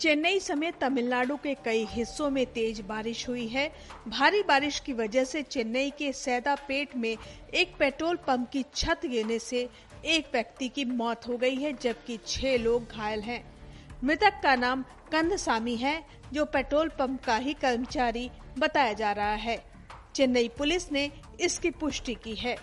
चेन्नई समेत तमिलनाडु के कई हिस्सों में तेज बारिश हुई है। भारी बारिश की वजह से चेन्नई के सैदापेट में एक पेट्रोल पंप की छत गिरने से एक व्यक्ति की मौत हो गई है, जबकि छह लोग घायल हैं। मृतक का नाम कंदसामी है, जो पेट्रोल पंप का ही कर्मचारी बताया जा रहा है। चेन्नई पुलिस ने इसकी पुष्टि की है।